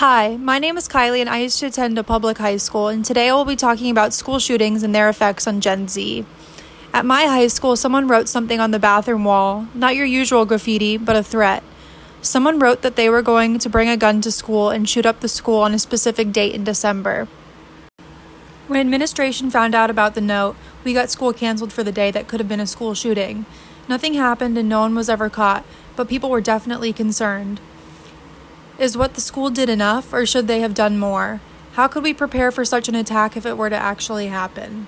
Hi, my name is Kylie and I used to attend a public high school, and today I will be talking about school shootings and their effects on Gen Z. At my high school, someone wrote something on the bathroom wall, not your usual graffiti, but a threat. Someone wrote that they were going to bring a gun to school and shoot up the school on a specific date in December. When administration found out about the note, we got school canceled for the day that could have been a school shooting. Nothing happened and no one was ever caught, but people were definitely concerned. Is what the school did enough, or should they have done more? How could we prepare for such an attack if it were to actually happen?